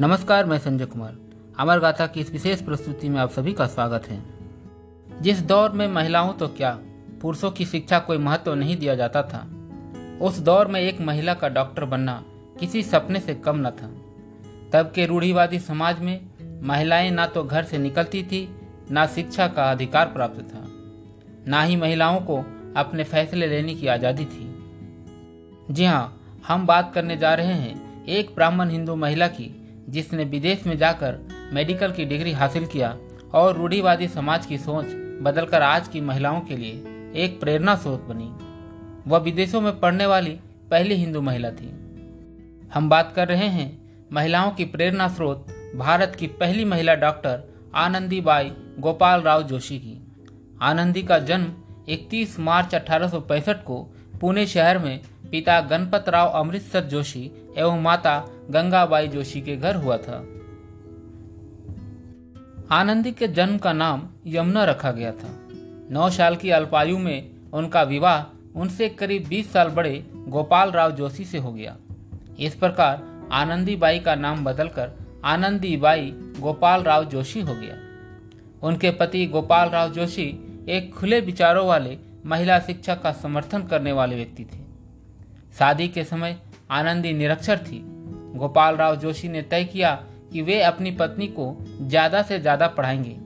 नमस्कार, मैं संजय कुमार। अमर गाथा की इस विशेष प्रस्तुति में आप सभी का स्वागत है। जिस दौर में महिलाओं तो क्या पुरुषों की शिक्षा कोई महत्व नहीं दिया जाता था, उस दौर में एक महिला का डॉक्टर बनना किसी सपने से कम न था। तब के रूढ़िवादी समाज में महिलाएँ ना तो घर से निकलती थी, ना शिक्षा का अधिकार प्राप्त था, ना ही महिलाओं को अपने फैसले लेने की आज़ादी थी। जी हाँ हम बात करने जा रहे हैं एक ब्राह्मण हिंदू महिला की जिसने विदेश में जाकर मेडिकल की डिग्री हासिल किया और रूढ़ीवादी समाज की सोच बदलकर आज की महिलाओं के लिए एक प्रेरणा स्रोत बनी। वह विदेशों में पढ़ने वाली पहली हिंदू महिला थी। हम बात कर रहे हैं महिलाओं की प्रेरणा स्रोत भारत की पहली महिला डॉक्टर आनंदी बाई गोपाल राव जोशी की। आनंदी का जन्म 31 मार्च अठारह सौ पैंसठ को पुणे शहर में पिता गणपत राव अमृतसर जोशी एवं माता गंगाबाई जोशी के घर हुआ था। आनंदी के जन्म का नाम यमुना रखा गया था। नौ साल की अल्पायु में उनका विवाह उनसे करीब 20 साल बड़े गोपाल राव जोशी से हो गया। इस प्रकार आनंदी बाई का नाम बदलकर आनंदी बाई गोपाल राव जोशी हो गया। उनके पति गोपाल राव जोशी एक खुले विचारों वाले महिला शिक्षा का समर्थन करने वाले व्यक्ति थे। शादी के समय आनंदी निरक्षर थी। गोपाल राव जोशी ने तय किया कि वे अपनी पत्नी को ज़्यादा से ज़्यादा पढ़ाएँगे।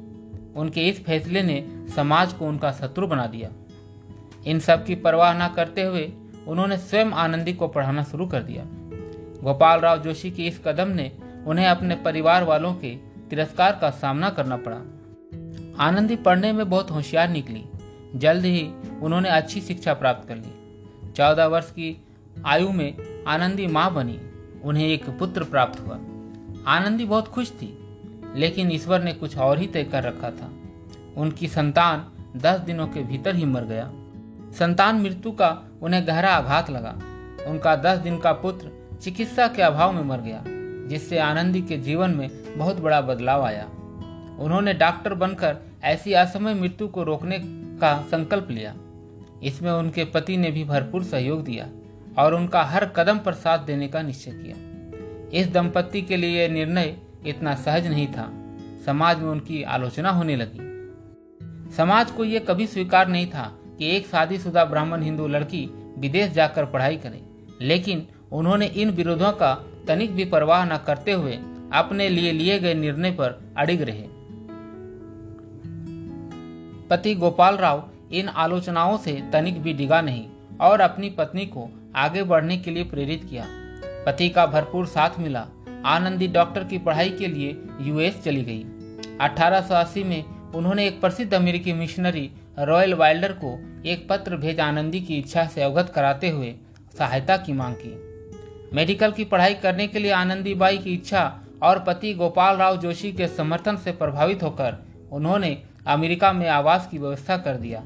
उनके इस फैसले ने समाज को उनका शत्रु बना दिया। इन सब की परवाह न करते हुए उन्होंने स्वयं आनंदी को पढ़ाना शुरू कर दिया। गोपाल राव जोशी के इस कदम ने उन्हें अपने परिवार वालों के तिरस्कार का सामना करना पड़ा। आनंदी पढ़ने में बहुत होशियार निकली। जल्द ही उन्होंने अच्छी शिक्षा प्राप्त कर ली। चौदह वर्ष की आयु में आनंदी माँ बनी, उन्हें एक पुत्र प्राप्त हुआ। आनंदी बहुत खुश थी, लेकिन ईश्वर ने कुछ और ही तय कर रखा था। उनकी संतान दस दिनों के भीतर ही मर गया। संतान मृत्यु का उन्हें गहरा आघात लगा। उनका दस दिन का पुत्र चिकित्सा के अभाव में मर गया, जिससे आनंदी के जीवन में बहुत बड़ा बदलाव आया। उन्होंने डॉक्टर बनकर ऐसी असमय मृत्यु को रोकने का संकल्प लिया। इसमें उनके पति ने भी भरपूर सहयोग दिया। और उनका हर कदम पर साथ देने का निश्चय किया। इस दंपत्ति के लिए यह निर्णय इतना सहज नहीं था। समाज में उनकी आलोचना होने लगी। समाज को यह कभी स्वीकार नहीं था कि एक शादीशुदा ब्राह्मण हिंदू लड़की विदेश जाकर पढ़ाई करे। लेकिन उन्होंने इन विरोधों का तनिक भी परवाह न करते हुए अपने लिए लिए गए निर्णय पर अड़िग रहे। पति गोपाल राव इन आलोचनाओं से तनिक भी डिगा नहीं। और अपनी पत्नी को आगे बढ़ने के लिए प्रेरित किया। पति का भरपूर साथ मिला। आनंदी डॉक्टर की पढ़ाई के लिए यूएस चली गई। 1880 में उन्होंने एक प्रसिद्ध अमेरिकी मिशनरी रॉयल वाइल्डर को एक पत्र भेज आनंदी की इच्छा से अवगत कराते हुए सहायता की मांग की। मेडिकल की पढ़ाई करने के लिए आनंदी बाई की इच्छा और पति गोपाल राव जोशी के समर्थन से प्रभावित होकर उन्होंने अमेरिका में आवास की व्यवस्था कर दिया।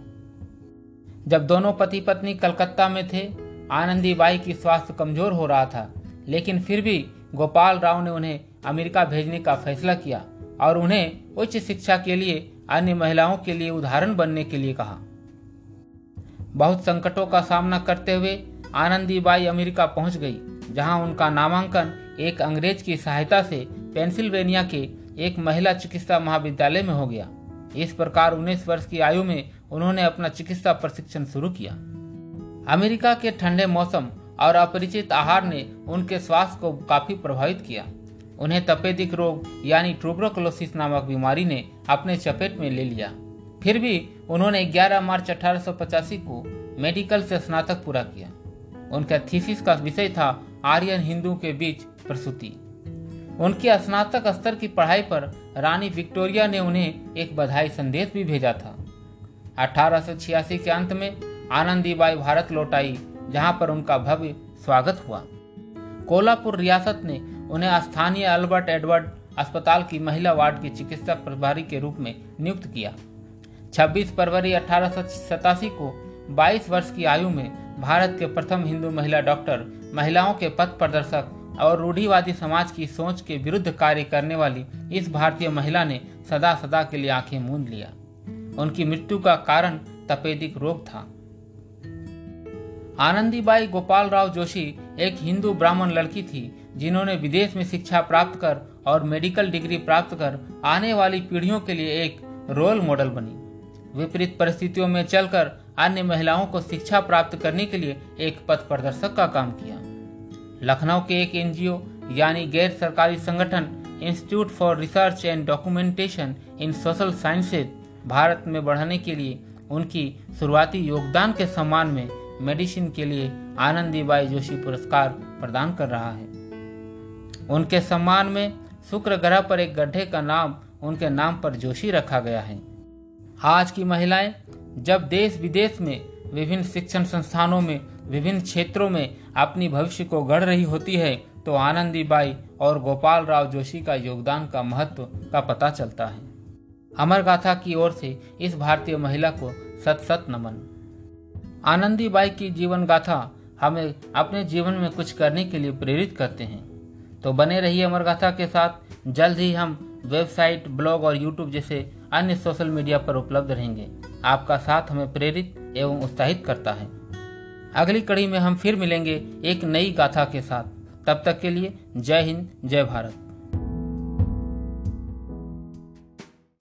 जब दोनों पति पत्नी कलकत्ता में थे, आनंदी बाई की स्वास्थ्य कमज़ोर हो रहा था, लेकिन फिर भी गोपाल राव ने उन्हें अमेरिका भेजने का फैसला किया और उन्हें उच्च शिक्षा के लिए, अन्य महिलाओं के लिए उदाहरण बनने के लिए कहा। बहुत संकटों का सामना करते हुए आनंदी बाई अमेरिका पहुँच गई, जहाँ उनका नामांकन एक अंग्रेज़ की सहायता से पेंसिल्वेनिया के एक महिला चिकित्सा महाविद्यालय में हो गया। इस प्रकार उन्नीस वर्ष की आयु में उन्होंने अपना चिकित्सा प्रशिक्षण शुरू किया। अमेरिका के ठंडे मौसम और अपरिचित आहार ने उनके स्वास्थ्य को काफ़ी प्रभावित किया। उन्हें तपेदिक रोग यानी ट्रूब्रोक्लोसिस नामक बीमारी ने अपने चपेट में ले लिया। फिर भी उन्होंने 11 मार्च अठारह सौ पचासी को मेडिकल से स्नातक पूरा किया। उनका थीसिस का विषय था आर्यन हिंदू के बीच प्रसूति। उनकी स्नातक स्तर की पढ़ाई पर रानी विक्टोरिया ने उन्हें एक बधाई संदेश भी भेजा था। अठारह सौ छियासी के अंत में आनंदीबाई भारत लौट आई जहाँ पर उनका भव्य स्वागत हुआ। कोल्हापुर रियासत ने उन्हें स्थानीय अल्बर्ट एडवर्ड अस्पताल की महिला वार्ड की चिकित्सा प्रभारी के रूप में नियुक्त किया। 26 फरवरी अठारह सौ सतासी को 22 वर्ष की आयु में भारत के प्रथम हिंदू महिला डॉक्टर, महिलाओं के पथ प्रदर्शक और रूढ़िवादी समाज की सोच के विरुद्ध कार्य करने वाली इस भारतीय महिला ने सदा सदा के लिए आँखें मूंद लिया। उनकी मृत्यु का कारण तपेदिक रोग था। आनंदीबाई गोपाल राव जोशी एक हिंदू ब्राह्मण लड़की थी, जिन्होंने विदेश में शिक्षा प्राप्त कर और मेडिकल डिग्री प्राप्त कर आने वाली पीढ़ियों के लिए एक रोल मॉडल बनी। विपरीत परिस्थितियों में चलकर अन्य महिलाओं को शिक्षा प्राप्त करने के लिए एक पथ प्रदर्शक का काम किया। लखनऊ के एक एनजीओ, यानी गैर सरकारी संगठन institute for research and documentation in social sciences Bharat में बढ़ाने के लिए उनकी शुरुआती योगदान के सम्मान में मेडिसिन के लिए आनंदीबाई जोशी पुरस्कार प्रदान कर रहा है। उनके सम्मान में शुक्र ग्रह पर एक गड्ढे का नाम, उनके नाम पर जोशी रखा गया है। आज की महिलाएँ जब देश विदेश में विभिन्न शिक्षण संस्थानों में, विभिन्न क्षेत्रों में अपनी भविष्य को गढ़ रही होती है तो आनंदीबाई और गोपाल राव जोशी का योगदान का महत्व का पता चलता है। अमर गाथा की ओर से इस भारतीय महिला को सत सत नमन। आनंदी बाई की जीवन गाथा हमें अपने जीवन में कुछ करने के लिए प्रेरित करते हैं। तो बने रहिए अमर गाथा के साथ। जल्द ही हम वेबसाइट, ब्लॉग और यूट्यूब जैसे अन्य सोशल मीडिया पर उपलब्ध रहेंगे। आपका साथ हमें प्रेरित एवं उत्साहित करता है। अगली कड़ी में हम फिर मिलेंगे एक नई गाथा के साथ। तब तक के लिए जय हिंद, जय भारत।